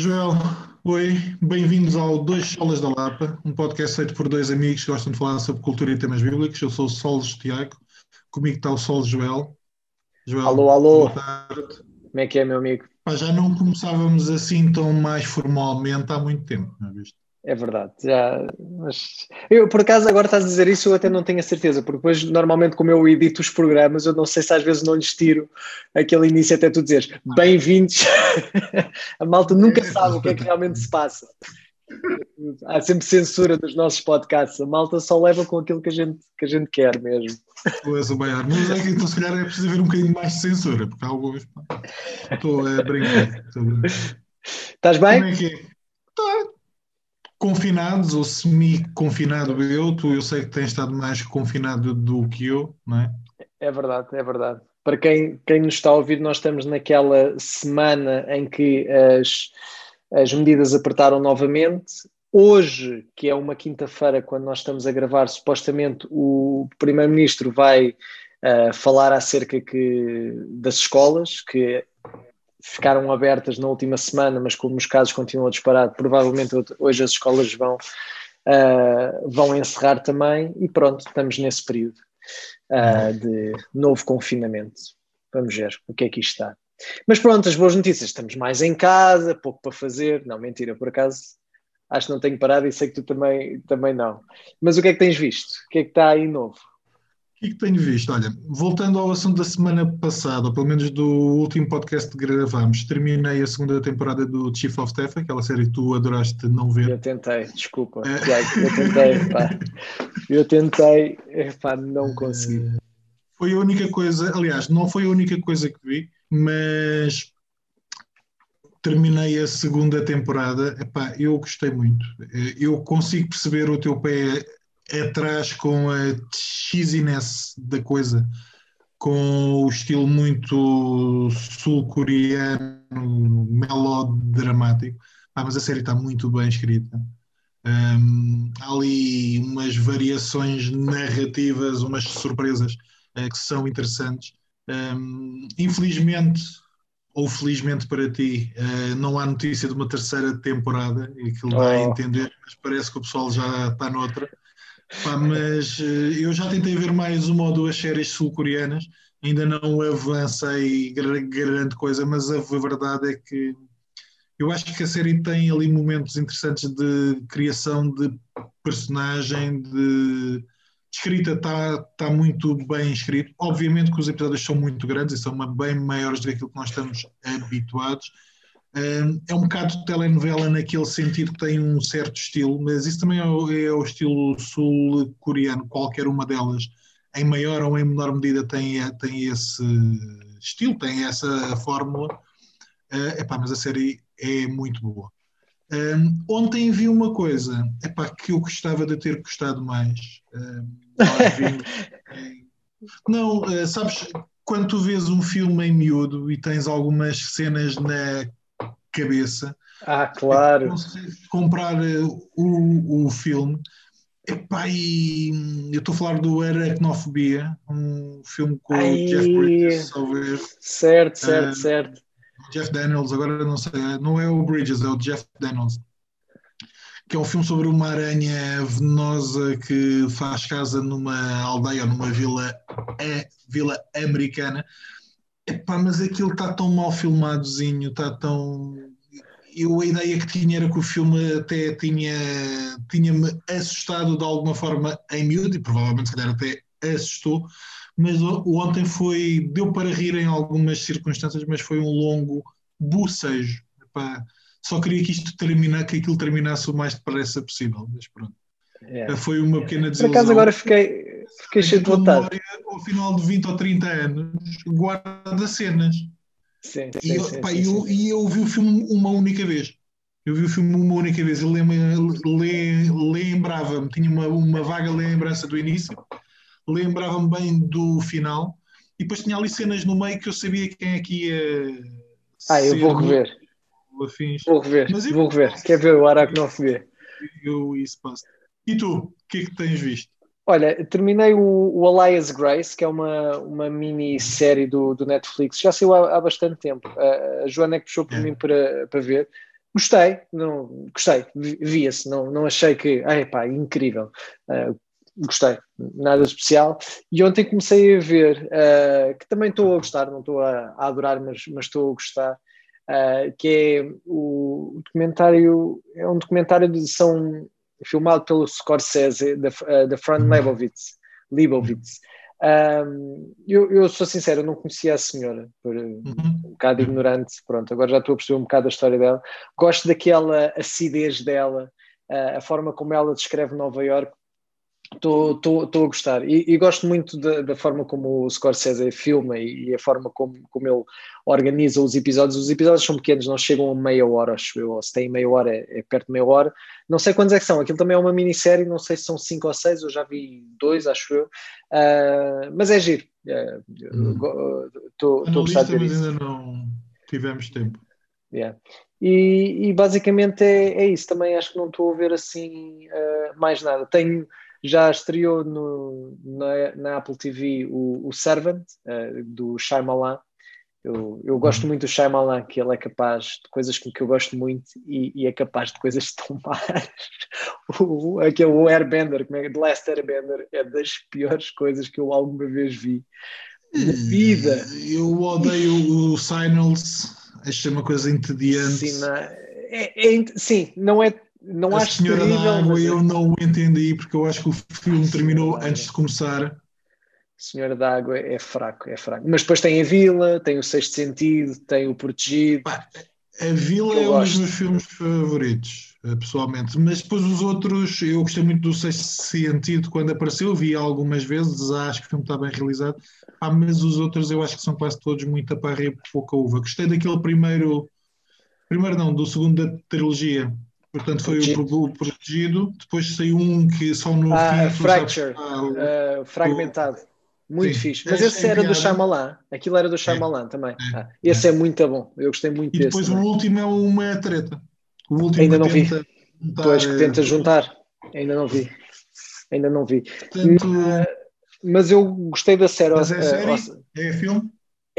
Joel, oi, bem-vindos ao Dois Solas da Lapa, um podcast feito por dois amigos que gostam de falar sobre cultura e temas bíblicos. Eu sou o Solos Tiago, comigo está o Solos Joel. Joel. Alô, alô. Como é que é, meu amigo? Já não começávamos assim tão mais formalmente há muito tempo, não é visto? É verdade, já, mas eu por acaso agora estás a dizer isso, eu até não tenho a certeza, porque depois normalmente como eu edito os programas, eu não sei se às vezes não lhes tiro aquele início até tu dizeres bem-vindos, a malta nunca sabe o que é que realmente se passa. Há sempre censura dos nossos podcasts, a malta só leva com aquilo que a gente, que a gente quer mesmo. Pois, o Baiar, mas é que então, se calhar é preciso haver um bocadinho mais de censura, porque há alguns. Estou a brincar. Estás bem? Como é que é? Tá confinados ou semi-confinado eu, tu eu sei que tens estado mais confinado do que eu, não é? É verdade, é verdade. Para quem, quem nos está a ouvir, nós estamos naquela semana em que as, as medidas apertaram novamente. Hoje, que é uma quinta-feira, quando nós estamos a gravar, supostamente o Primeiro-Ministro vai uh, falar acerca que, das escolas, que ficaram abertas na última semana, mas como os casos continuam a disparar, provavelmente hoje as escolas vão, uh, vão encerrar também e pronto, estamos nesse período uh, de novo confinamento. Vamos ver o que é que isto está. Mas pronto, as boas notícias, estamos mais em casa, pouco para fazer. Não, mentira, por acaso acho que não tenho parado e sei que tu também, também não. Mas o que é que tens visto? O que é que está aí novo? O que, que tenho visto? Olha, voltando ao assunto da semana passada, ou pelo menos do último podcast que gravámos, terminei a segunda temporada do Chief of Staff, aquela série que tu adoraste não ver. Eu tentei, desculpa, é. Tiago, eu tentei, pá. Eu tentei, pá, não consegui. Eh, foi a única coisa, aliás, não foi a única coisa que vi, mas terminei a segunda temporada, epá, eu gostei muito. Eu consigo perceber o teu pé atrás com a cheesiness da coisa, com o estilo muito sul-coreano, melodramático. Ah, mas a série está muito bem escrita. Um, há ali umas variações narrativas, umas surpresas uh, que são interessantes. Um, infelizmente, ou felizmente para ti, uh, não há notícia de uma terceira temporada, e aquilo oh. dá a oh. entender, mas parece que o pessoal já está noutra. Pá, mas uh, eu já tentei ver mais uma ou duas séries sul-coreanas, ainda não avancei grande coisa, mas a verdade é que eu acho que a série tem ali momentos interessantes de criação de personagem, de escrita está tá muito bem escrito. Obviamente que os episódios são muito grandes e são bem maiores do que aquilo que nós estamos habituados é um bocado de telenovela naquele sentido que tem um certo estilo, mas isso também é o, é o estilo sul-coreano, qualquer uma delas, em maior ou em menor medida, tem, tem esse estilo, tem essa fórmula. Uh, epá, mas a série é muito boa. Um, ontem vi uma coisa epá, que eu gostava de ter gostado mais. Um, não, uh, sabes, quando tu vês um filme em miúdo e tens algumas cenas na cabeça. Ah, claro. comprar eh, o, o filme. Epá, e eu estou a falar do Aracnofobia, um filme com o Jeff Bridges, talvez. Certo, certo, uh, certo. Jeff Daniels, agora não sei, não é o Bridges, é o Jeff Daniels. Que é um filme sobre uma aranha venenosa que faz casa numa aldeia numa vila, é, vila americana Epá, mas aquilo está tão mal filmadozinho, está tão. Eu a ideia que tinha era que o filme até tinha tinha-me assustado de alguma forma em miúdo, e provavelmente se calhar até assustou, mas ontem foi, deu para rir em algumas circunstâncias, mas foi um longo bucejo. Epá, só queria que isto terminasse, que aquilo terminasse o mais depressa possível, mas pronto. É. Foi uma pequena desilusão. Por acaso agora fiquei, fiquei cheio de vontade. Memória, ao final de 20 ou 30 anos, guarda cenas. Sim, sim, e eu, sim, pá, sim, eu, sim. E eu vi o filme uma única vez. Eu vi o filme uma única vez. Eu lembrava-me, tinha uma, uma vaga lembrança do início, lembrava-me bem do final, e depois tinha ali cenas no meio que eu sabia quem é que ia. Ah, eu vou rever. Afins. Vou rever, Mas vou rever. Quer ver o Aracnofobia? Eu, isso passa. E tu, o que é que tens visto? Olha, terminei o, o Elias Grace, que é uma, uma minissérie do, do Netflix, já saiu há, há bastante tempo. A, a Joana é que puxou por é. mim para, para ver. Gostei, não, gostei, via-se, não, não achei que, ai pá, incrível, uh, gostei, nada especial. E ontem comecei a ver, uh, que também estou a gostar, não estou a, a adorar, mas, mas estou a gostar, uh, que é o documentário, é um documentário de são filmado pelo Scorsese, da, da Fran Lebowitz, Lebowitz. Um, eu, eu, sou sincero, eu não conhecia a senhora, por uhum. um bocado ignorante, pronto, agora já estou a perceber um bocado a história dela. Gosto daquela acidez dela, uh, a forma como ela descreve Nova York, Estou a gostar e, e gosto muito da, da, forma como o Scorsese filma e, e, a forma como, como ele organiza os episódios. Os episódios são pequenos, não chegam a meia hora, acho eu. Ou se tem meia hora, é, é, perto de meia hora. Não sei quantos é que são. Aquilo também é uma minissérie, não sei se são cinco ou seis, eu já vi dois, acho eu. Uh, mas é giro. Estou uh, hum. a gostar de ver isso. ainda não tivemos tempo. Yeah. E, e, basicamente é, é, isso. Também acho que não estou a ver assim uh, mais nada. Tenho já estreou no, na, na, Apple TV o, o Servant, uh, do Shyamalan. Eu, eu gosto muito do Shyamalan, que ele é capaz de coisas com que eu gosto muito e, e é capaz de coisas tão más. o, aquele o Airbender, como é The Last Airbender, é das piores coisas que eu alguma vez vi na vida. Eu odeio o Signals, acho uma coisa entediante. Sim, não, é, é, sim, não é não a acho Senhora terrível, da Água mas... eu não o entendi porque eu acho que o filme terminou antes de começar. Senhora da Água é fraco, é fraco. Mas depois tem a Vila, tem o Sexto Sentido, tem o Protegido. A Vila é um dos meus filmes favoritos, eh, pessoalmente. Mas depois os outros, eu gostei muito do Sexto Sentido quando apareceu, vi algumas vezes, acho que o filme está bem realizado. Ah, mas os outros eu acho que são quase todos muito a parra e pouca uva. Gostei daquele primeiro, primeiro não, do segundo da trilogia, Portanto, foi o, o, protegido. Depois saiu um que só no ah, fim. Fracture, uh, fragmentado. Muito Sim. fixe. Mas esse era do Shyamalan. Aquilo era do é. Shyamalan é. também. É. Ah, esse é. é. muito bom. Eu gostei muito e desse. E depois também. o último é uma treta. O último Ainda não vi. Juntar, depois que tenta juntar. Ainda não vi. Ainda não vi. Portanto, mas eu gostei da série. Mas é série? é filme?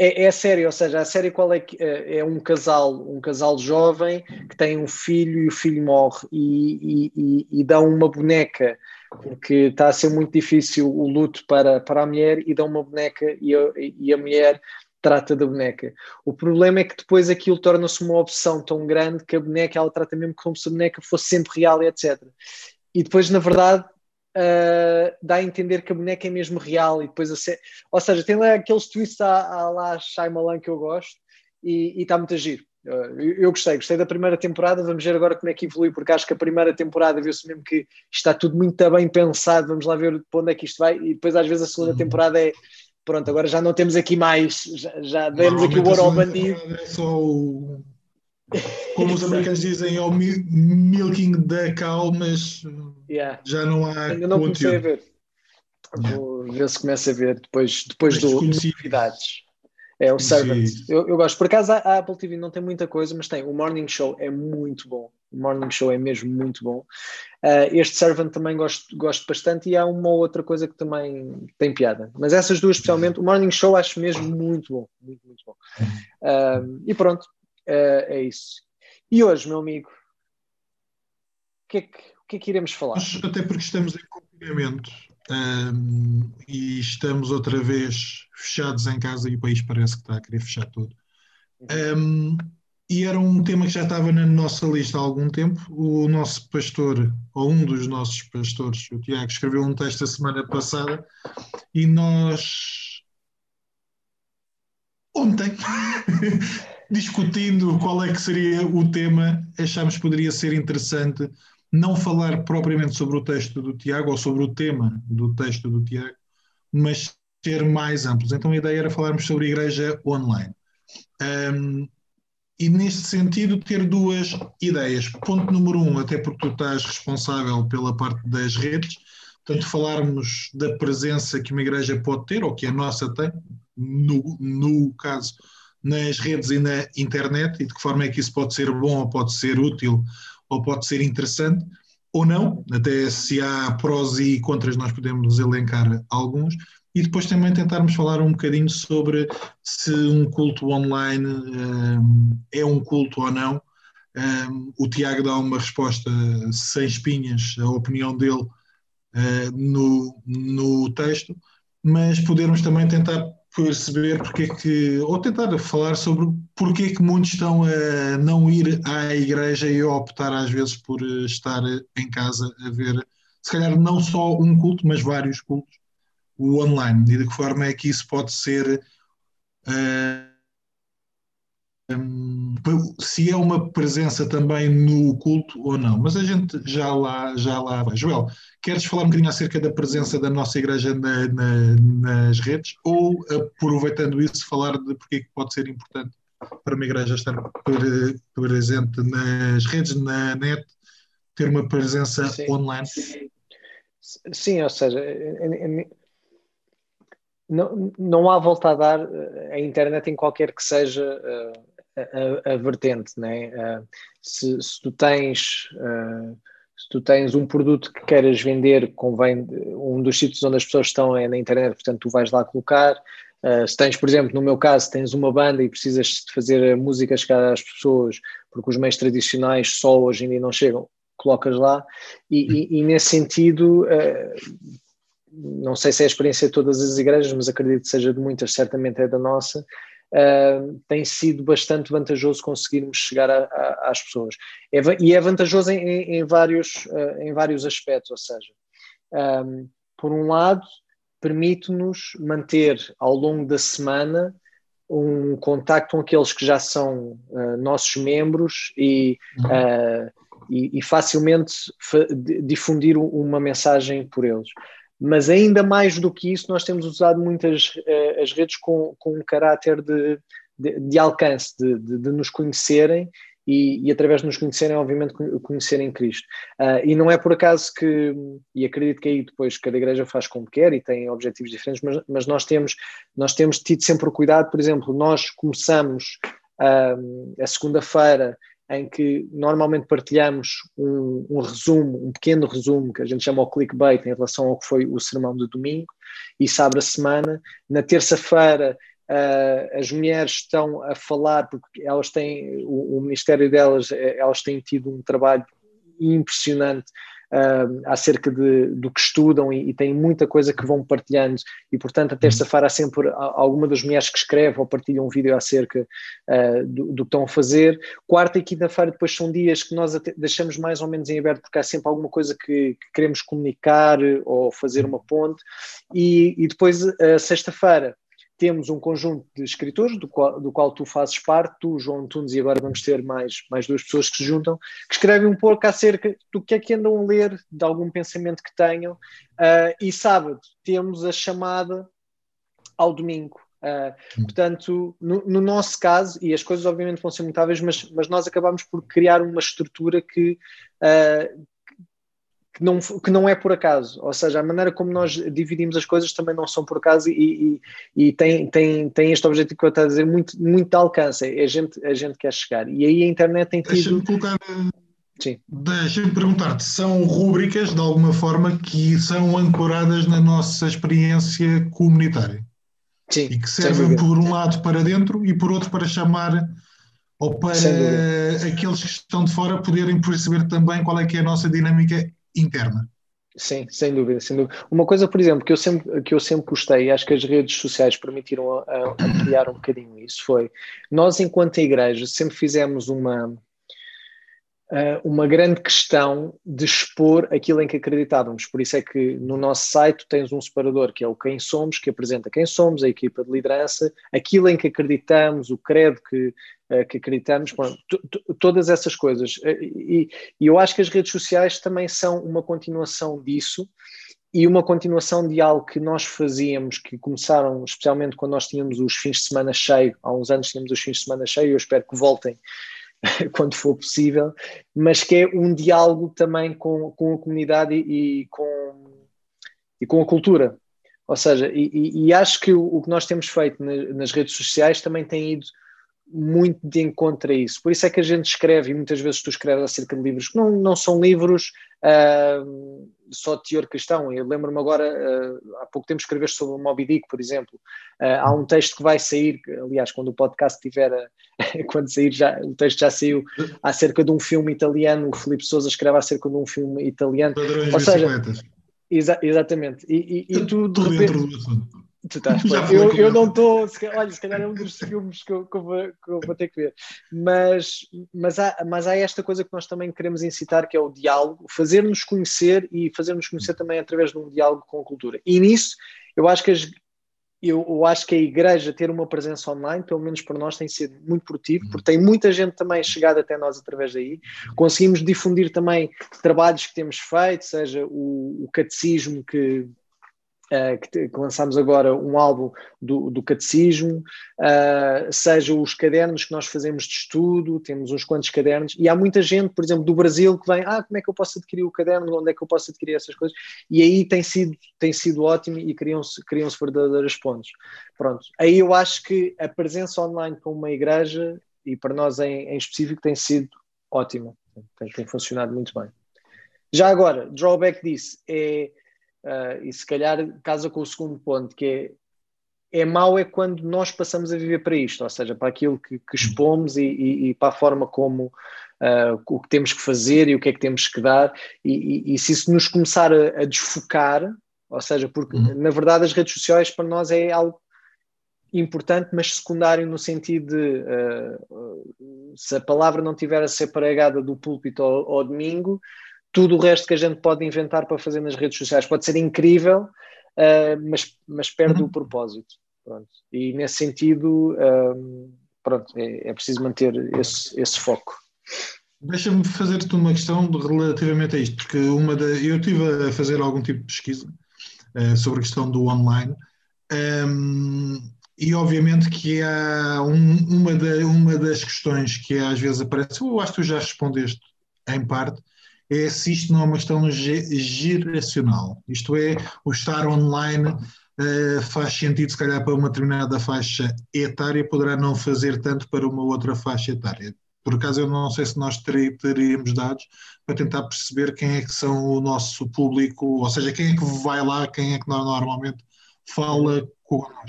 É, é série, ou seja, a série qual é que é, é um casal, um casal jovem que tem um filho e o filho morre e, e, e, e dão uma boneca porque está a ser muito difícil o luto para, para a mulher e dão uma boneca e a, e a mulher trata da boneca. O problema é que depois aquilo torna-se uma obsessão tão grande que a boneca ela trata mesmo como se a boneca fosse sempre real e etc. E depois, na verdade, uh, dá a entender que a boneca é mesmo real e depois a ser... ou seja, tem lá aqueles twists à, à lá Shyamalan que eu gosto e está muito a giro. Uh, eu, gostei, gostei da primeira temporada. Vamos ver agora como é que evolui, porque acho que a primeira temporada viu-se mesmo que está tudo muito bem pensado. Vamos lá ver para onde é que isto vai. E depois, às vezes, a segunda uhum. temporada é pronto. Agora já não temos aqui mais, já, já demos aqui o ouro ao bandido. É só o, como os americanos dizem, é o milking da cow, mas yeah. já não há Ainda não conteúdo. comecei a ver. Yeah. Vou ver se começo a ver depois, depois do novidades. É o Servant. Eu, eu, gosto. Por acaso a Apple TV não tem muita coisa, mas tem. O Morning Show é muito bom. O Morning Show é mesmo muito bom. Uh, este Servant também gosto, gosto bastante e há uma outra coisa que também tem piada. Mas essas duas, especialmente, o Morning Show acho mesmo muito bom. Muito, muito bom. Uh, e pronto, Uh, é isso. E hoje, meu amigo, o que é que, que, é que iremos falar? Até porque estamos em confinamento um, e estamos outra vez fechados em casa e o país parece que está a querer fechar tudo. Um, e era um tema que já estava na nossa lista há algum tempo. O nosso pastor, ou um dos nossos pastores, o Tiago, escreveu um texto a semana passada e nós ontem discutindo qual é que seria o tema, achámos que poderia ser interessante não falar propriamente sobre o texto do Tiago ou sobre o tema do texto do Tiago, mas ser mais amplos. Então a ideia era falarmos sobre a igreja online. Um, e neste sentido ter duas ideias. Ponto número um, até porque tu estás responsável pela parte das redes, portanto falarmos da presença que uma igreja pode ter, ou que a nossa tem, no, no caso nas redes e na internet e de que forma é que isso pode ser bom ou pode ser útil ou pode ser interessante ou não, até se há prós e contras nós podemos elencar alguns. E depois também tentarmos falar um bocadinho sobre se um culto online um, é um culto ou não. Um, o Tiago dá uma resposta sem espinhas, a opinião dele uh, no, no texto, mas podermos também tentar perceber porque é que, ou tentar falar sobre porque é que muitos estão a não ir à igreja e a optar às vezes por estar em casa a ver, se calhar não só um culto, mas vários cultos, o online, e de que forma é que isso pode ser uh, se é uma presença também no culto ou não, mas a gente já lá, já lá vai. Joel, queres falar um bocadinho acerca da presença da nossa igreja na, na, nas redes ou, aproveitando isso, falar de porque é que pode ser importante para uma igreja estar presente nas redes, na net, ter uma presença Sim. online? Sim, ou seja, não, não há volta a dar a internet em qualquer que seja eh, a, a, vertente, né? Uh, se, se, tu tens uh, se tu tens um produto que queiras vender, convém um dos sítios onde as pessoas estão é na internet, portanto tu vais lá colocar. Uh, se tens, por exemplo, no meu caso, tens uma banda e precisas de fazer música chegar às pessoas, porque os meios tradicionais só hoje em dia não chegam, colocas lá. E, e, e nesse sentido, uh, não sei se é a experiência de todas as igrejas, mas acredito que seja de muitas, certamente é da nossa uh, tem sido bastante vantajoso conseguirmos chegar a, a, às pessoas. É, e é vantajoso em, em, vários, uh, em vários aspectos, ou seja, um, por um lado, permite-nos manter ao longo da semana um contacto com aqueles que já são uh, nossos membros e, uh, e, e, facilmente difundir uma mensagem por eles. Mas ainda mais do que isso, nós temos usado muitas uh, as redes com, com um caráter de, de, de alcance, de, de, de, nos conhecerem e, e, através de nos conhecerem, obviamente, conhecerem Cristo. Uh, e não é por acaso que, e acredito que aí depois cada igreja faz como quer e tem objetivos diferentes, mas, mas nós, temos, nós temos tido sempre o cuidado, por exemplo, nós começamos uh, a segunda-feira em que normalmente partilhamos um, um, resumo, um pequeno resumo, que a gente chama o clickbait, em relação ao que foi o sermão de domingo, e se abre a semana. Na terça-feira, uh, as mulheres estão a falar, porque elas têm, o, o ministério delas, eh, elas têm tido um trabalho impressionante uh, acerca de, do que estudam e, e têm muita coisa que vão partilhando e portanto a terça-feira há sempre alguma das mulheres que escreve ou partilha um vídeo acerca uh, do, do, que estão a fazer. Quarta e quinta-feira depois são dias que nós deixamos mais ou menos em aberto porque há sempre alguma coisa que, que queremos comunicar ou fazer uma ponte e, e depois a sexta-feira temos um conjunto de escritores, do qual, do qual tu fazes parte, tu, João Tunes, e agora vamos ter mais, mais duas pessoas que se juntam, que escrevem um pouco acerca do que é que andam a ler, de algum pensamento que tenham. Uh, e sábado temos a chamada ao domingo. Uh, portanto, no, no, nosso caso, e as coisas obviamente vão ser mutáveis, mas, mas nós acabamos por criar uma estrutura que, uh, que não, que não é por acaso, ou seja, a maneira como nós dividimos as coisas também não são por acaso e, e, e tem, tem, tem este objetivo que eu estou a dizer muito, muito alcance, é a gente, a gente quer chegar. E aí a internet tem tido. Deixa-me colocar. Deixa-me perguntar-te, são rúbricas de alguma forma que são ancoradas na nossa experiência comunitária? Sim. E que servem por um lado para dentro e por outro para chamar ou para aqueles que estão de fora poderem perceber também qual é que é a nossa dinâmica interna. Sim, sem dúvida, sem dúvida. Uma coisa, por exemplo, que eu sempre, que eu sempre gostei, e acho que as redes sociais permitiram a, a, a criar um bocadinho isso, foi nós, enquanto igreja, sempre fizemos uma, uma grande questão de expor aquilo em que acreditávamos. Por isso é que no nosso site tens um separador que é o Quem Somos, que apresenta quem somos, a equipa de liderança, aquilo em que acreditamos, o credo que, eh, que acreditamos, todas essas coisas. Eh, e, e eu acho que as redes sociais também são uma continuação disso e uma continuação de algo que nós fazíamos, que começaram especialmente quando nós tínhamos os fins de semana cheio, há uns anos tínhamos os fins de semana cheio, eu espero que voltem quando for possível, mas que é um diálogo também com, com a comunidade e, e com, e com a cultura. Ou seja, e, e acho que o, o, que nós temos feito nas redes sociais também tem ido muito de encontro a isso. Por isso é que a gente escreve, e muitas vezes tu escreves acerca de livros que não, não são livros, uh, só teor cristão. Eu lembro-me agora, uh, há pouco tempo escreveste sobre o Moby Dick, por exemplo. Uh, há um texto que vai sair, aliás, quando o podcast tiver, quando sair, já, o texto já saiu, acerca de um filme italiano. O Filipe Souza escreve acerca de um filme italiano. Padrões Ou seja, exa exatamente. E, e, e tu, de repente, Tu estás, eu, eu não estou. Olha, se calhar é um dos filmes que eu, que, eu vou, que eu, vou, ter que ver. Mas, mas, há, mas há esta coisa que nós também queremos incitar, que é o diálogo, fazer-nos conhecer e fazer-nos conhecer também através de um diálogo com a cultura. E nisso, eu acho que as, eu, eu, acho que a igreja ter uma presença online, pelo menos para nós, tem sido muito produtivo, porque tem muita gente também chegada até nós através daí. Conseguimos difundir também trabalhos que temos feito, seja o, o catecismo que uh, que, que, lançámos agora um álbum do, do catecismo, uh, seja os cadernos que nós fazemos de estudo, temos uns quantos cadernos, e há muita gente, por exemplo, do Brasil que vem, ah, como é que eu posso adquirir o caderno, onde é que eu posso adquirir essas coisas, e aí tem sido, tem sido ótimo e criam-se criam verdadeiras pontes. Pronto, aí eu acho que a presença online com uma igreja, e para nós em, em específico, tem sido ótima, tem, tem funcionado muito bem. Já agora, drawback disso é Uh, e se calhar casa com o segundo ponto, que é, é mau é quando nós passamos a viver para isto, ou seja, para aquilo que, que expomos e, e, e, para a forma como uh, o que temos que fazer e o que é que temos que dar, e, e se isso nos começar a, a desfocar, ou seja, porque uhum. na verdade as redes sociais para nós é algo importante, mas secundário no sentido de uh, se a palavra não tiver a ser pregada do púlpito ao, ao domingo, tudo o resto que a gente pode inventar para fazer nas redes sociais pode ser incrível, uh, mas, mas perde uhum. o propósito. Pronto. E nesse sentido, um, ah, pronto, é, é, preciso manter esse, esse foco. Deixa-me fazer-te uma questão relativamente a isto, porque uma da, eu estive a fazer algum tipo de pesquisa uh, sobre a questão do online. Um, e obviamente que há um, uma, da, uma das questões que às vezes aparece, eu acho que tu já respondeste em parte, é se isto não é uma questão geracional. Isto é, o estar online uh, faz sentido, se calhar, para uma determinada faixa etária, poderá não fazer tanto para uma outra faixa etária. Por acaso, eu não sei se nós teríamos dados para tentar perceber quem é que são o nosso público, ou seja, quem é que vai lá, quem é que normalmente fala connosco.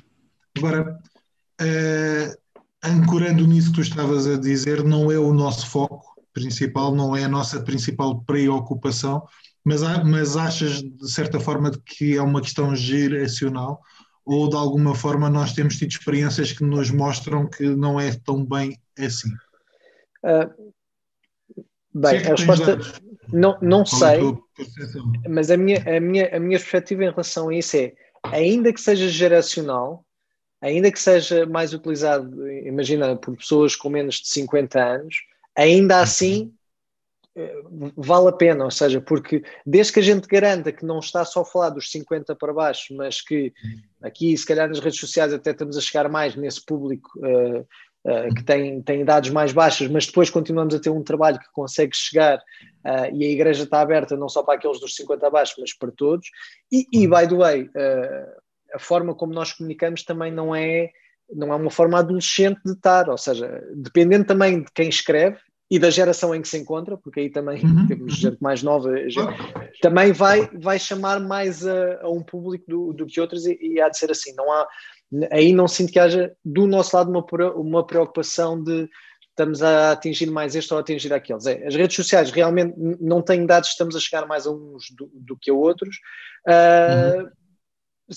Agora, uh, ancorando nisso que tu estavas a dizer, não é o nosso foco principal, não é a nossa principal preocupação, mas, mas achas de certa forma de que é uma questão geracional? Ou de alguma forma nós temos tido experiências que nos mostram que não é tão bem assim? Uh, bem, é a resposta não, não é sei, mas a minha, a, minha, a minha perspectiva em relação a isso é, ainda que seja geracional, ainda que seja mais utilizado, imagina, por pessoas com menos de 50 anos, ainda assim eh, vale a pena, ou seja, porque desde que a gente garanta que não está só a falar dos 50 para baixo, mas que aqui, se calhar nas redes sociais até estamos a chegar mais nesse público uh, uh, que tem, tem idades mais baixas, mas depois continuamos a ter um trabalho que consegue chegar uh, e a igreja está aberta não só para aqueles dos 50 abaixo, mas para todos. E, e by the way, a forma como nós comunicamos também não é não é uma forma adolescente de estar, ou seja, dependendo também de quem escreve e da geração em que se encontra, porque aí também uhum. temos gente mais nova, gente, também vai, vai chamar mais a, a um público do, do que outros e, e, há de ser assim. Não há, aí não sinto que haja do nosso lado uma, uma preocupação de estamos a atingir mais este ou a atingir aqueles. É, as redes sociais realmente não têm dados, estamos a chegar mais a uns do, do que a outros. Uh, uhum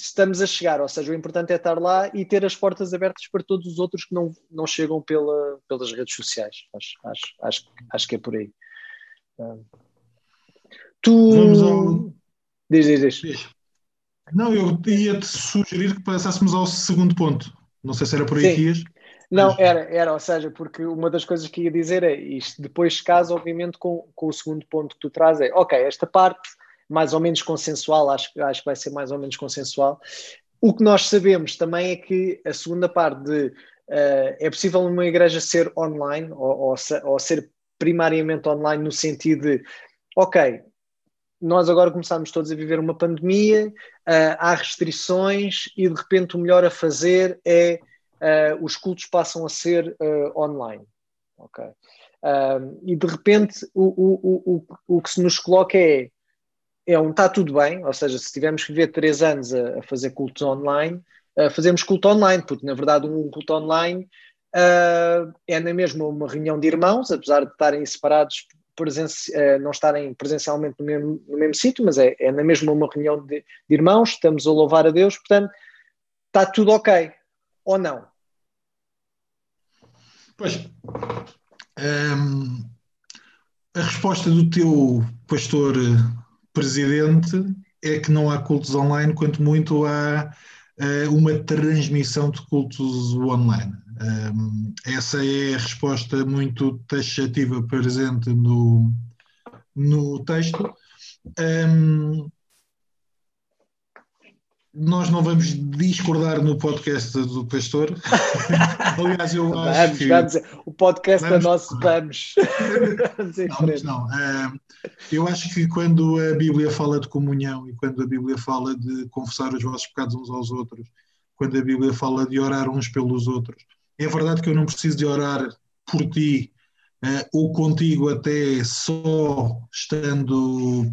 estamos a chegar, ou seja, o importante é estar lá e ter as portas abertas para todos os outros que não, não chegam pela, pelas redes sociais. Acho, acho, acho, acho que é por aí. Uh, tu. Vamos ao. Diz, diz, diz. Não, eu ia-te sugerir que passássemos ao segundo ponto. Não sei se era por aí Sim. que ias. Não, era, era, ou seja, porque uma das coisas que ia dizer é isto, depois casa, obviamente, com, com o segundo ponto que tu traz, é ok, esta parte mais ou menos consensual, acho, acho que vai ser mais ou menos consensual. O que nós sabemos também é que a segunda parte de uh, é possível uma igreja ser online ou, ou, ou, ser primariamente online no sentido de, ok, nós agora começamos todos a viver uma pandemia, uh, há restrições e de repente o melhor a fazer é uh, os cultos passam a ser online. e de repente o, o, o, o que se nos coloca é é um está tudo bem, ou seja, se tivermos que viver três anos a, a fazer cultos online, uh, fazemos culto online, porque na verdade um culto online uh, é na mesma uma reunião de irmãos, apesar de estarem separados, uh, não estarem presencialmente no mesmo, no mesmo sítio, mas é, é, na mesma uma reunião de, de irmãos, estamos a louvar a Deus, portanto está tudo ok, ou não? Pois, um, a resposta do teu pastor presidente é que não há cultos online, quanto muito há uh, uma transmissão de cultos online. Essa é a resposta muito taxativa presente no, no texto. Um, nós não vamos discordar no podcast do pastor. Aliás, eu acho vamos, que... Vamos, o podcast vamos, é nosso, vamos. vamos não, não. Uh, eu acho que quando a Bíblia fala de comunhão e quando a Bíblia fala de confessar os vossos pecados uns aos outros, quando a Bíblia fala de orar uns pelos outros, é verdade que eu não preciso de orar por ti uh, ou contigo até só estando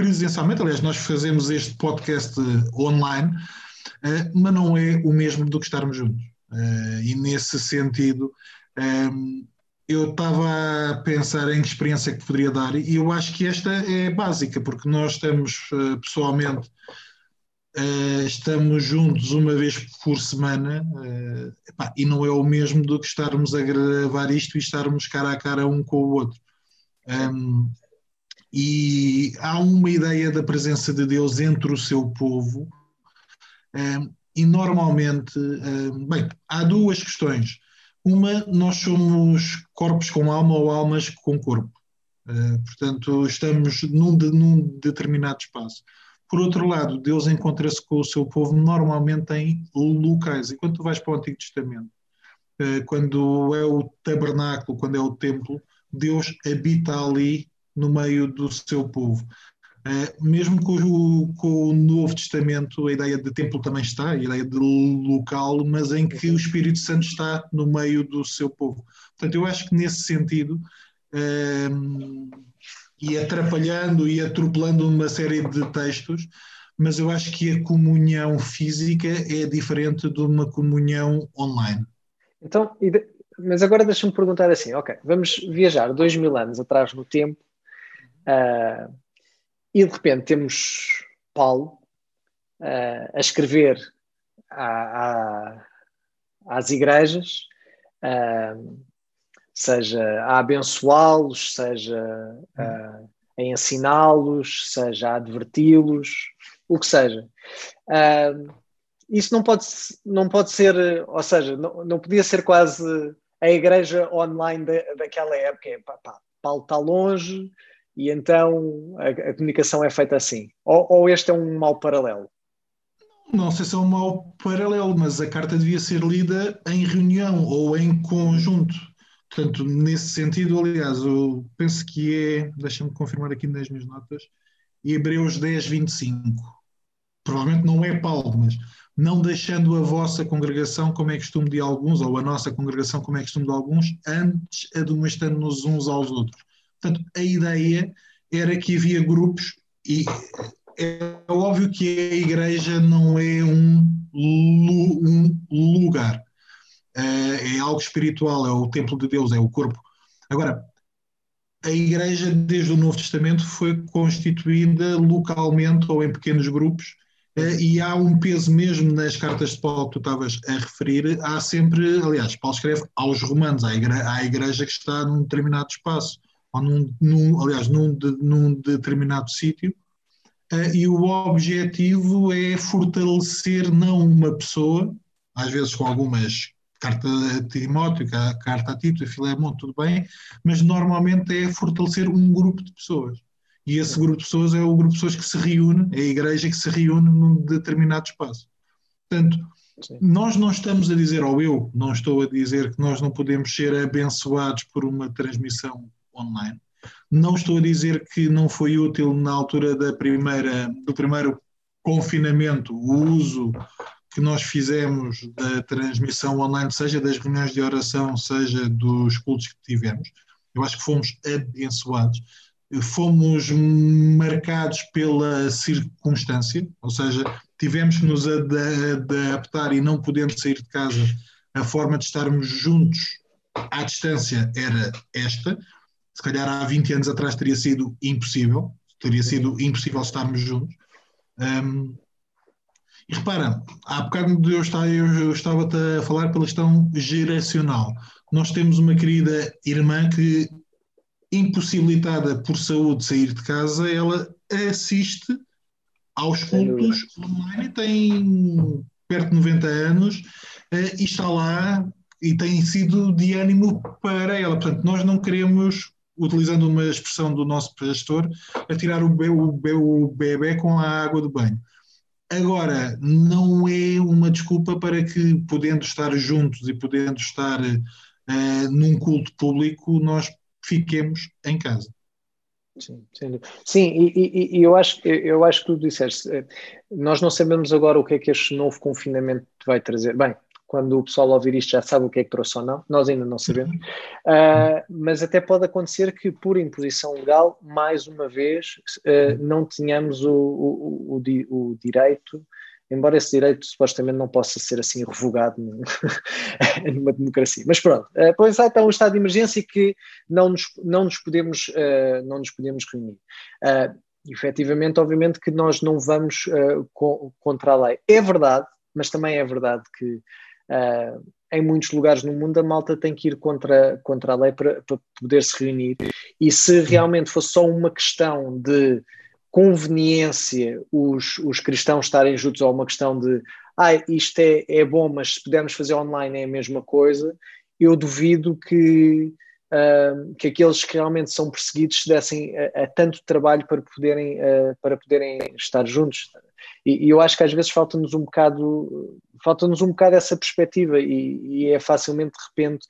presencialmente, aliás, nós fazemos este podcast online, uh, mas não é o mesmo do que estarmos juntos. Uh, e nesse sentido, ehm, eu estava a pensar em que experiência que poderia dar, e eu acho que esta é básica, porque nós estamos pessoalmente. Uh, estamos juntos uma vez por semana uh, epá, e não é o mesmo do que estarmos a gravar isto e estarmos cara a cara um com o outro. Um, ehm, e há uma ideia da presença de Deus entre o seu povo, um, e normalmente, um, bem, há duas questões. Uma, nós somos corpos com alma ou almas com corpo. Uh, portanto, estamos num, num determinado espaço. Por outro lado, Deus encontra-se com o seu povo normalmente em locais. E quando tu vais para o Antigo Testamento, uh, quando é o tabernáculo, quando é o templo, Deus habita ali no meio do seu povo. Uh, mesmo com o, com o, Novo Testamento, a ideia de templo também está, a ideia de local, mas em que o Espírito Santo está no meio do seu povo. Portanto, eu acho que nesse sentido, uh, e atrapalhando e atropelando uma série de textos, mas eu acho que a comunhão física é diferente de uma comunhão online. Então, mas agora deixa-me perguntar assim: ok, vamos viajar dois mil anos atrás no tempo Uh, e de repente temos Paulo uh, a escrever a, a, às igrejas, uh, seja a abençoá-los, seja a ensiná-los, seja a adverti-los, o que seja. isso não pode, não pode ser, ou seja, não, não podia ser quase a igreja online da, daquela época. É, pá, pá, Paulo está longe, e então a, a comunicação é feita assim. Ou, ou, este é um mau paralelo? Não sei se é um mau paralelo, mas a carta devia ser lida em reunião ou em conjunto. Portanto, nesse sentido, aliás, eu penso que é, deixa-me confirmar aqui nas minhas notas, Hebreus 10, 25. Provavelmente não é Paulo, mas não deixando a vossa congregação como é costume de alguns, ou a nossa congregação como é costume de alguns, antes admoestando-nos uns aos outros. Portanto, a ideia era que havia grupos e é óbvio que a igreja não é um, um lugar, é, é algo espiritual, é o templo de Deus, é o corpo. Agora, a igreja, desde o Novo Testamento, foi constituída localmente ou em pequenos grupos, é, e há um peso mesmo nas cartas de Paulo que tu estavas a referir. Há sempre, aliás, Paulo escreve aos romanos, à igreja, à igreja que está num determinado espaço ou num, num aliás, num, de, num determinado sítio, uh, e o objetivo é fortalecer não uma pessoa, às vezes com algumas carta a Timóteo, carta a Tito, a Filemon, tudo bem, mas normalmente é fortalecer um grupo de pessoas. E esse grupo de pessoas é o grupo de pessoas que se reúne, é a igreja que se reúne num determinado espaço. Portanto, Sim. nós não estamos a dizer, ou eu não estou a dizer que nós não podemos ser abençoados por uma transmissão online. Não estou a dizer que não foi útil na altura da primeira, do primeiro confinamento o uso que nós fizemos da transmissão online, seja das reuniões de oração, seja dos cultos que tivemos. Eu acho que fomos abençoados. fomos marcados pela circunstância, ou seja, tivemos que nos adaptar e não podendo sair de casa, a forma de estarmos juntos à distância era esta. Se calhar há 20 anos atrás teria sido impossível, teria sido impossível estarmos juntos. Um, e repara, há bocado eu estava, eu estava a falar pela questão geracional. Nós temos uma querida irmã que, impossibilitada por saúde de sair de casa, ela assiste aos cultos online, tem perto de 90 anos uh, e está lá e tem sido de ânimo para ela. Portanto, nós não queremos, utilizando uma expressão do nosso pastor, atirar o bebê, o bebê com a água do banho. Agora, não é uma desculpa para que, podendo estar juntos e podendo estar uh, num culto público, nós fiquemos em casa. Sim, sim e, e, e, eu, acho, eu acho que tu disseste, eh, nós não sabemos agora o que é que este novo confinamento vai trazer. Bem, quando o pessoal ouvir isto já sabe o que é que trouxe ou não, nós ainda não sabemos, uh, mas até pode acontecer que por imposição legal, mais uma vez, uh, não tenhamos o, o, o, o, direito, embora esse direito supostamente não possa ser assim revogado numa democracia. Mas pronto, uh, pois há então um estado de emergência que não nos, não nos, podemos, uh, não nos podemos reunir. Efetivamente, obviamente que nós não vamos uh, co contra a lei. É verdade, mas também é verdade que Uh, em muitos lugares no mundo a malta tem que ir contra, contra a lei para, para poder se reunir. E se realmente fosse só uma questão de conveniência os, os cristãos estarem juntos ou uma questão de ah, isto é, é bom, mas se pudermos fazer online é a mesma coisa, eu duvido que, uh, que aqueles que realmente são perseguidos se dessem a, a tanto trabalho para poderem, uh, para poderem estar juntos. E, e eu acho que às vezes falta-nos um bocado, falta-nos um bocado essa perspectiva e, e, é facilmente de repente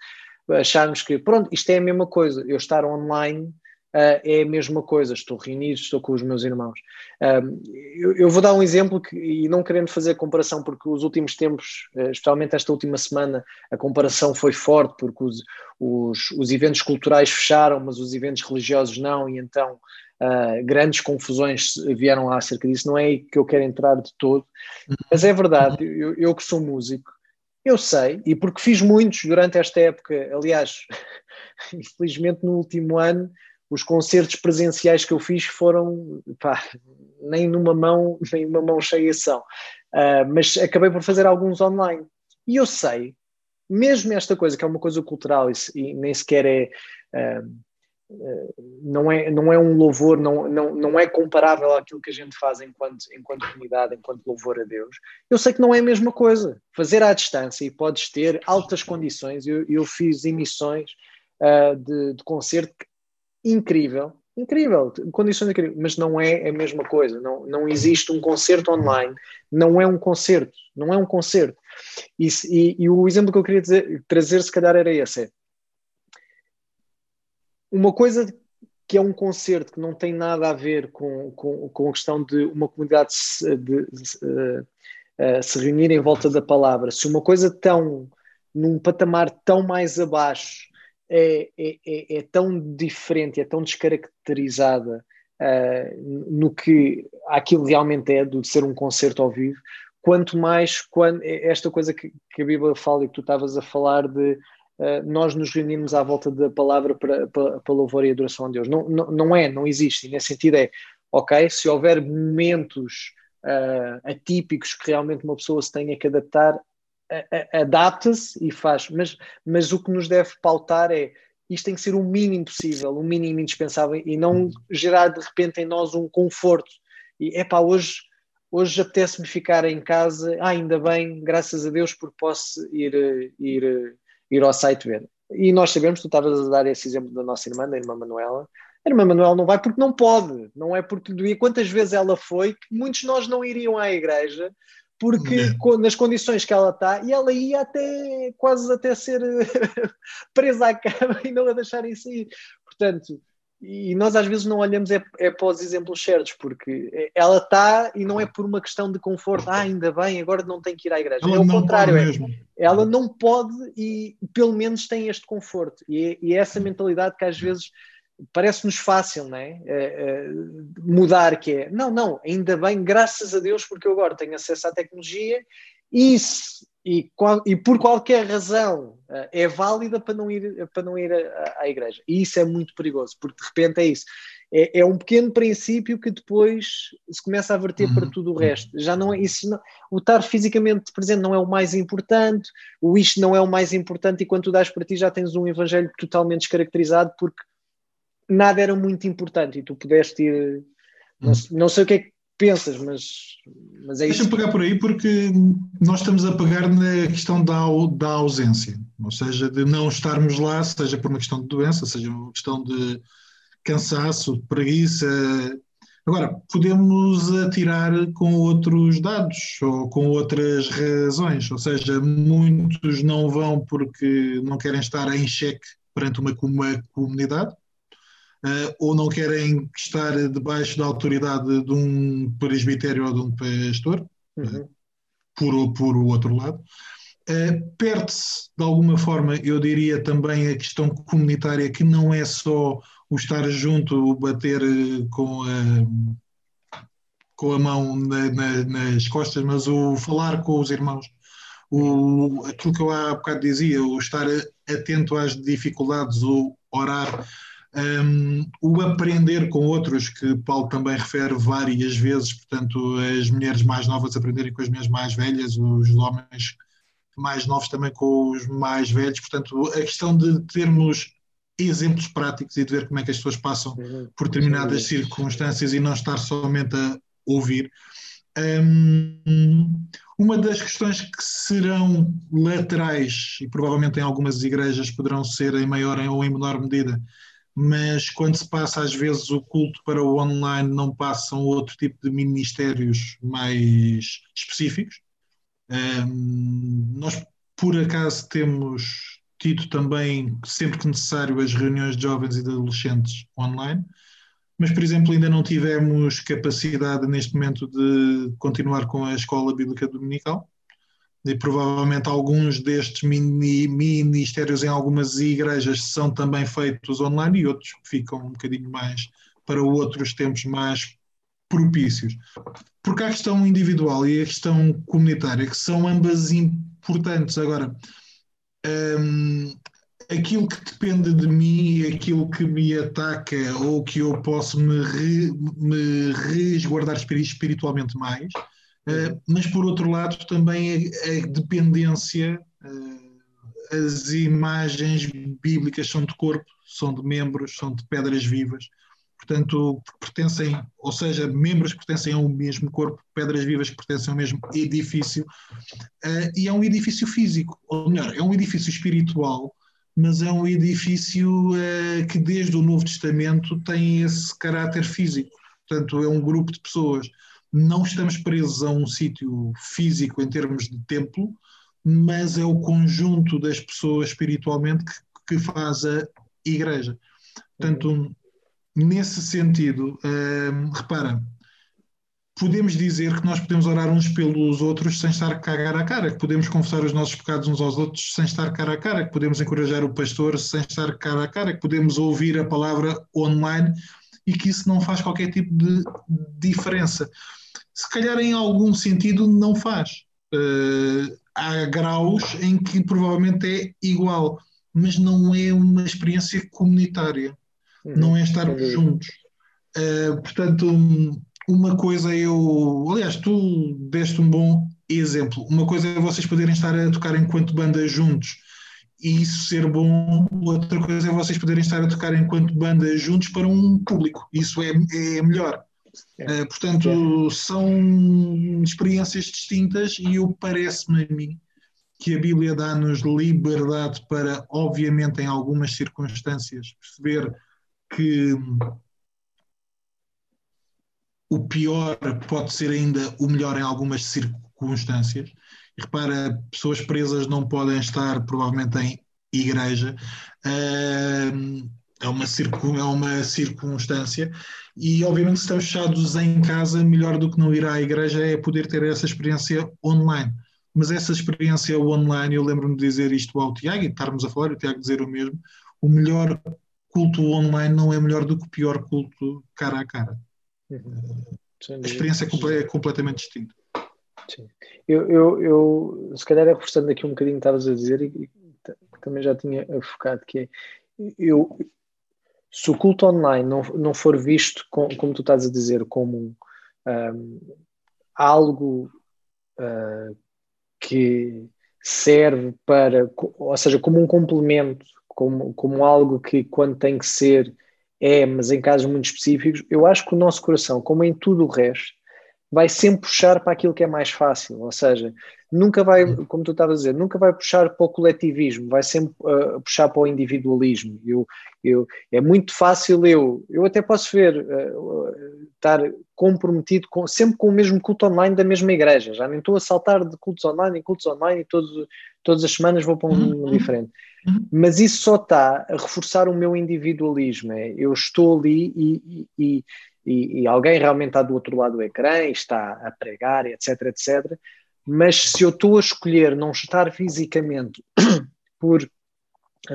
acharmos que pronto, isto é a mesma coisa, eu estar online uh, é a mesma coisa, estou reunido, estou com os meus irmãos. Um, eu, eu, vou dar um exemplo que, e não querendo fazer comparação, porque os últimos tempos, uh, especialmente esta última semana, a comparação foi forte, porque os, os, os eventos culturais fecharam, mas os eventos religiosos não, e então Uh, grandes confusões vieram lá acerca disso, não é aí que eu quero entrar de todo, mas é verdade, eu, eu que sou músico, eu sei, e porque fiz muitos durante esta época, aliás, infelizmente no último ano, os concertos presenciais que eu fiz foram, pá, nem numa mão, nem uma mão cheia são, uh, mas acabei por fazer alguns online. E eu sei, mesmo esta coisa, que é uma coisa cultural e, e nem sequer é. Uh, não é, não é um louvor, não, não, não é comparável àquilo que a gente faz enquanto, enquanto comunidade, enquanto louvor a Deus. Eu sei que não é a mesma coisa. Fazer à distância e podes ter altas condições. Eu, eu fiz emissões uh, de, de concerto incrível, incrível, condições incríveis, mas não é a mesma coisa. Não, não existe um concerto online, não é um concerto, não é um concerto. E, e, e o exemplo que eu queria dizer, trazer, se calhar, era esse. É, uma coisa que é um concerto que não tem nada a ver com, com, com a questão de uma comunidade se, de, de, uh, uh, se reunir em volta da palavra. Se uma coisa tão, num patamar tão mais abaixo, é, é, é, é tão diferente, é tão descaracterizada uh, no que aquilo realmente é, de ser um concerto ao vivo, quanto mais quando, esta coisa que, que a Bíblia fala e que tu estavas a falar de eh, nós nos reunimos à volta da palavra para, para, para louvor e adoração a Deus. Não, não, não é, não existe. E nesse sentido é, ok, se houver momentos uh, atípicos que realmente uma pessoa se tenha que adaptar, adapta-se e faz. Mas, mas o que nos deve pautar é isto tem que ser o mínimo possível, o mínimo indispensável e não gerar de repente em nós um conforto. E é pá, hoje, hoje apetece-me ficar em casa, ah, ainda bem, graças a Deus, porque posso ir, ir ir ao site ver. E nós sabemos, tu estavas a dar esse exemplo da nossa irmã, da irmã Manuela. A irmã Manuela não vai porque não pode, não é porque doía. Quantas vezes ela foi que muitos de nós não iriam à igreja porque nas condições que ela está, e ela ia até quase até ser presa à cama e não a deixarem sair. Portanto, e nós às vezes não olhamos é, é para os exemplos certos, porque ela está e não é por uma questão de conforto, ah, ainda bem, agora não tem que ir à igreja. Ela é o contrário, é, ela não pode e pelo menos tem este conforto. E é, e é essa mentalidade que às vezes parece-nos fácil, não é? Uh, mudar, que é, não, não, ainda bem, graças a Deus, porque eu agora tenho acesso à tecnologia e, se, e, qual, e por qualquer razão uh, é válida para não ir, para não ir à, à, igreja. E isso é muito perigoso, porque de repente é isso. É, é um pequeno princípio que depois se começa a verter uhum. para tudo o resto. Já não é isso. Não, o estar fisicamente presente não é o mais importante, o isto não é o mais importante, e quando tu dás para ti já tens um evangelho totalmente descaracterizado porque nada era muito importante e tu pudeste ir. Não, não sei o que é que pensas, mas, mas é isso. Deixa-me pegar por aí porque nós estamos a pegar na questão da, da ausência, ou seja, de não estarmos lá, seja por uma questão de doença, seja uma questão de cansaço, preguiça. Agora, podemos atirar com outros dados ou com outras razões, ou seja, muitos não vão porque não querem estar em xeque perante uma, uma comunidade, uh, ou não querem estar debaixo da autoridade de um presbitério ou de um pastor, uhum. por, por o outro lado. Uh, Perde-se, de alguma forma, eu diria também a questão comunitária, que não é só o estar junto, o bater eh, com a, com a mão na, na, nas costas, mas o falar com os irmãos, o, aquilo que eu há bocado dizia, o estar atento às dificuldades, o orar, um, o aprender com outros, que Paulo também refere várias vezes, portanto, as mulheres mais novas aprenderem com as mulheres mais velhas, os homens mais novos também com os mais velhos, portanto, a questão de termos exemplos práticos e de ver como é que as pessoas passam por determinadas circunstâncias e não estar somente a ouvir. Um, uma das questões que serão laterais, e provavelmente em algumas igrejas poderão ser em maior ou em menor medida, mas quando se passa às vezes o culto para o online não passam outro tipo de ministérios mais específicos. Um, nós por acaso temos tido também, sempre que necessário, as reuniões de jovens e de adolescentes online, mas, por exemplo, ainda não tivemos capacidade neste momento de continuar com a Escola Bíblica Dominical. E provavelmente alguns destes mini, ministérios em algumas igrejas são também feitos online e outros ficam um bocadinho mais para outros tempos mais propícios. Porque há a questão individual e a questão comunitária, que são ambas importantes. Agora, um, aquilo que depende de mim, aquilo que me ataca ou que eu posso me, re, me resguardar espiritualmente mais, uh, mas por outro lado também a, a dependência, uh, as imagens bíblicas são de corpo, são de membros, são de pedras vivas, portanto, pertencem, ou seja, membros pertencem ao mesmo corpo, pedras vivas que pertencem ao mesmo edifício, uh, e é um edifício físico, ou melhor, é um edifício espiritual, mas é um edifício que desde o Novo Testamento tem esse caráter físico, portanto, é um grupo de pessoas. Não estamos presos a um sítio físico em termos de templo, mas é o conjunto das pessoas espiritualmente que, que faz a igreja. Portanto, nesse sentido, uh, repara, podemos dizer que nós podemos orar uns pelos outros sem estar cara a cara, que podemos confessar os nossos pecados uns aos outros sem estar cara a cara, que podemos encorajar o pastor sem estar cara a cara, que podemos ouvir a palavra online e que isso não faz qualquer tipo de diferença. Se calhar em algum sentido não faz. Uh, há graus em que provavelmente é igual, mas não é uma experiência comunitária não é estarmos juntos. Uh, portanto, uma coisa eu. Aliás, tu deste um bom exemplo. Uma coisa é vocês poderem estar a tocar enquanto banda juntos e isso ser bom, outra coisa é vocês poderem estar a tocar enquanto banda juntos para um público. Isso é, é melhor. É. Uh, portanto, são experiências distintas e eu parece-me a mim que a Bíblia dá-nos liberdade para, obviamente, em algumas circunstâncias, perceber que o pior pode ser ainda o melhor em algumas circunstâncias. E repara, pessoas presas não podem estar provavelmente em igreja. É uma, é uma circunstância e obviamente se estamos fechados em casa, melhor do que não ir à igreja é poder ter essa experiência online. Mas essa experiência online, eu lembro-me de dizer isto ao Tiago e estarmos a falar, o Tiago dizer o mesmo, o melhor culto online não é melhor do que o pior culto cara a cara. Uhum. a experiência é, é, completamente distinta. Sim. Eu, eu, eu, se calhar, é reforçando aqui um bocadinho que estavas a dizer, e, e também já tinha focado, que é, eu, se o culto online não, não for visto, com, como tu estás a dizer, como um, algo uh, que serve para, ou seja, como um complemento, como, como algo que quando tem que ser é, mas em casos muito específicos, eu acho que o nosso coração, como em tudo o resto, vai sempre puxar para aquilo que é mais fácil, ou seja, nunca vai, uhum. como tu estavas a dizer, nunca vai puxar para o coletivismo, vai sempre uh, puxar para o individualismo. Eu, eu, é muito fácil eu, eu até posso ver, uh, estar comprometido com, sempre com o mesmo culto online da mesma igreja, já nem estou a saltar de cultos online em cultos online e todos, todas as semanas vou para um uhum. diferente. Uhum. Mas isso só está a reforçar o meu individualismo. É, eu estou ali e, e, e, e, alguém realmente está do outro lado do ecrã e está a pregar, etc, etc. Mas se eu estou a escolher não estar fisicamente por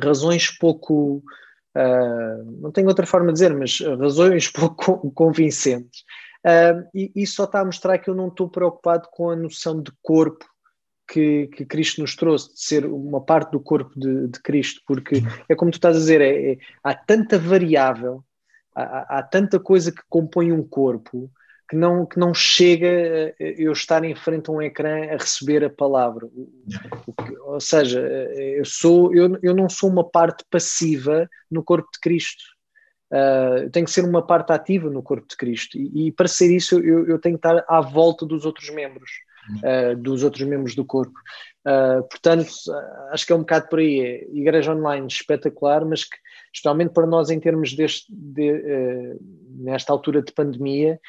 razões pouco. Uh, não tenho outra forma de dizer, mas razões pouco convincentes. Uh, e isso só está a mostrar que eu não estou preocupado com a noção de corpo que, que, Cristo nos trouxe, de ser uma parte do corpo de, de Cristo, porque é como tu estás a dizer, é, é, há tanta variável há, há, tanta coisa que compõe um corpo que não, que não chega eu estar em frente a um ecrã a receber a palavra. Ou seja, eu, sou, eu, eu não sou uma parte passiva no corpo de Cristo. Uh, eu tenho que ser uma parte ativa no corpo de Cristo. E, e para ser isso, eu, eu, tenho que estar à volta dos outros membros, uh, dos outros membros do corpo. Uh, portanto, acho que é um bocado por aí. É igreja online espetacular, mas que especialmente para nós em termos deste, de, uh, nesta altura de pandemia,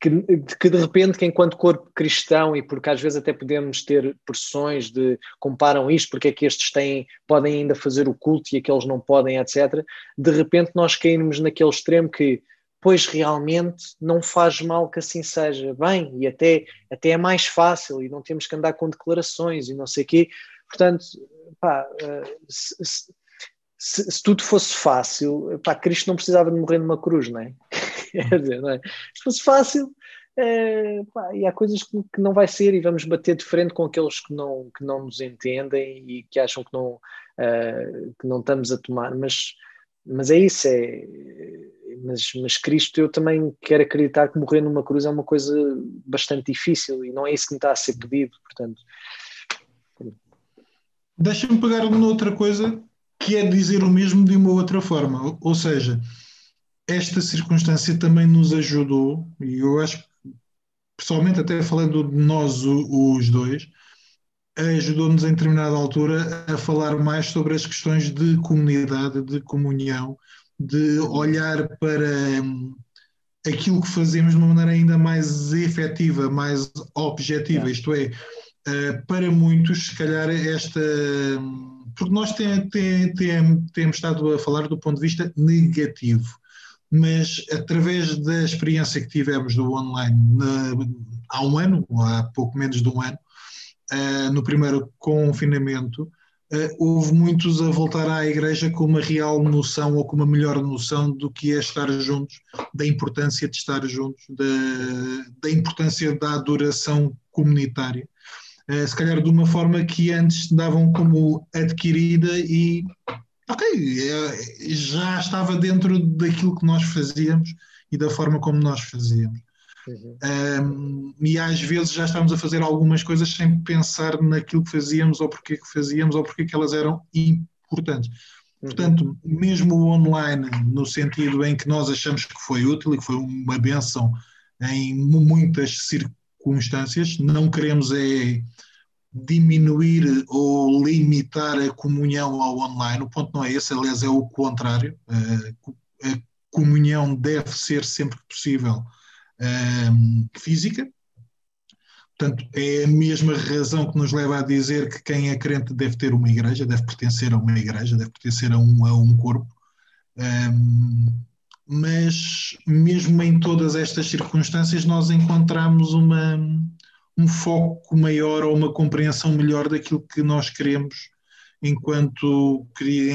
que, que, de repente, que enquanto corpo cristão, e porque às vezes até podemos ter pressões de comparam isto, porque é que estes têm, podem ainda fazer o culto e aqueles não podem, etc., de repente nós caímos naquele extremo que, pois realmente não faz mal que assim seja, bem, e até, até é mais fácil, e não temos que andar com declarações e não sei quê. Portanto, pá, uh, se, se, se, se, tudo fosse fácil, pá, Cristo não precisava de morrer numa cruz, não é? Quer dizer, não é? Se fosse fácil, é, pá, e há coisas que, que, não vai ser e vamos bater de frente com aqueles que não, que não nos entendem e que acham que não, uh, que não estamos a tomar, mas, mas é isso, é, mas, mas Cristo eu também quero acreditar que morrer numa cruz é uma coisa bastante difícil e não é isso que me está a ser pedido, portanto... Deixa-me pegar uma outra coisa que é dizer o mesmo de uma outra forma. Ou seja, esta circunstância também nos ajudou, e eu acho pessoalmente, até falando de nós os dois, ajudou-nos em determinada altura a falar mais sobre as questões de comunidade, de comunhão, de olhar para hum, aquilo que fazemos de uma maneira ainda mais efetiva, mais objetiva, isto é, uh, para muitos, se calhar, esta. Porque nós tem, tem, tem, temos estado a falar do ponto de vista negativo, mas através da experiência que tivemos do online na, há um ano, há pouco menos de um ano, uh, no primeiro confinamento, uh, houve muitos a voltar à igreja com uma real noção ou com uma melhor noção do que é estar juntos, da importância de estar juntos, da, da importância da adoração comunitária. Uh, se calhar de uma forma que antes davam como adquirida e ok, é, já estava dentro daquilo que nós fazíamos e da forma como nós fazíamos. Uhum. Um, e às vezes já estávamos a fazer algumas coisas sem pensar naquilo que fazíamos ou porque que fazíamos ou porque que elas eram importantes. Uhum. Portanto, mesmo o online, no sentido em que nós achamos que foi útil e que foi uma benção em muitas circunstâncias, não queremos é diminuir ou limitar a comunhão ao online. O ponto não é esse, aliás, é o contrário. A comunhão deve ser sempre que possível física. Portanto, é a mesma razão que nos leva a dizer que quem é crente deve ter uma igreja, deve pertencer a uma igreja, deve pertencer a um, a um corpo. Um, mas, mesmo em todas estas circunstâncias, nós encontramos uma, um foco maior ou uma compreensão melhor daquilo que nós queremos enquanto,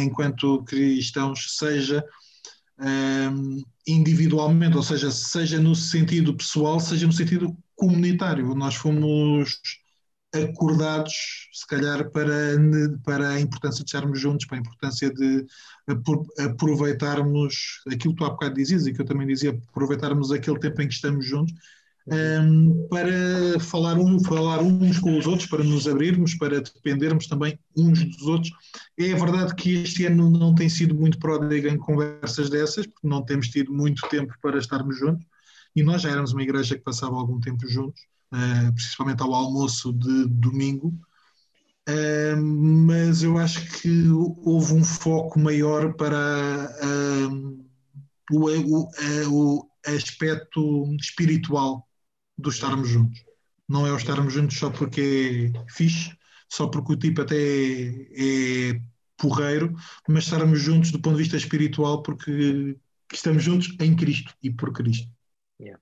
enquanto cristãos, seja um, individualmente, ou seja, seja no sentido pessoal, seja no sentido comunitário. Nós fomos acordados, se calhar, para, para a importância de estarmos juntos, para a importância de aproveitarmos aquilo que tu há bocado dizias e que eu também dizia, aproveitarmos aquele tempo em que estamos juntos um, para falar, um, falar uns com os outros, para nos abrirmos, para dependermos também uns dos outros. É verdade que este ano não tem sido muito pródigo em conversas dessas, porque não temos tido muito tempo para estarmos juntos, e nós já éramos uma igreja que passava algum tempo juntos, uh, principalmente ao almoço de domingo. Uh, mas eu acho que houve um foco maior para uh, o, o, o aspecto espiritual do estarmos juntos. Não é o estarmos juntos só porque é fixe, só porque o tipo até é, é porreiro, mas estarmos juntos do ponto de vista espiritual porque estamos juntos em Cristo e por Cristo. Yeah.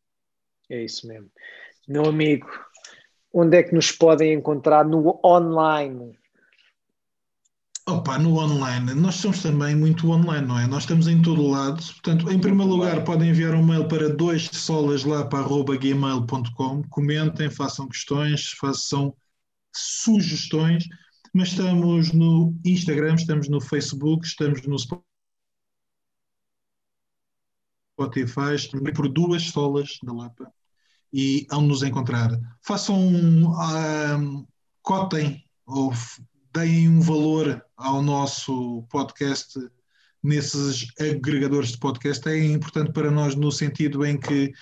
É isso mesmo. Meu amigo, onde é que nos podem encontrar no online? Opa, no online, nós somos também muito online, não é? Nós estamos em todo lado. Portanto, em primeiro lugar, podem enviar um mail para dois solas lá para gmail.com, comentem, façam questões, façam sugestões, mas estamos no Instagram, estamos no Facebook, estamos no Spotify, estamos por duas solas da Lapa e hão de nos encontrar. Façam um, cotem ou deem um valor ao nosso podcast nesses agregadores de podcast é importante para nós no sentido em que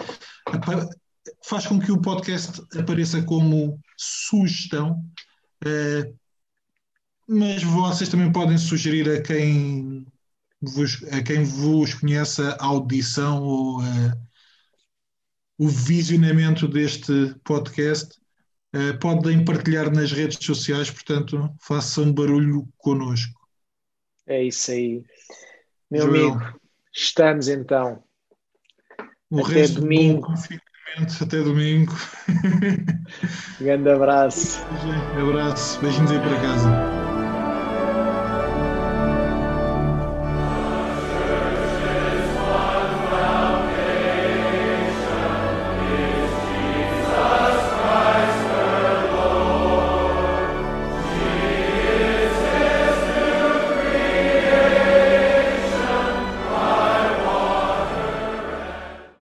faz com que o podcast apareça como sugestão, eh, mas vocês também podem sugerir a quem vos, a quem vos conheça a audição ou a, o visionamento deste podcast Uh, podem partilhar nas redes sociais, portanto, façam barulho connosco. É isso aí. Meu Joel, amigo, estamos então. O até resto domingo. Do até domingo. Grande abraço. Abraço. Beijinhos aí para casa.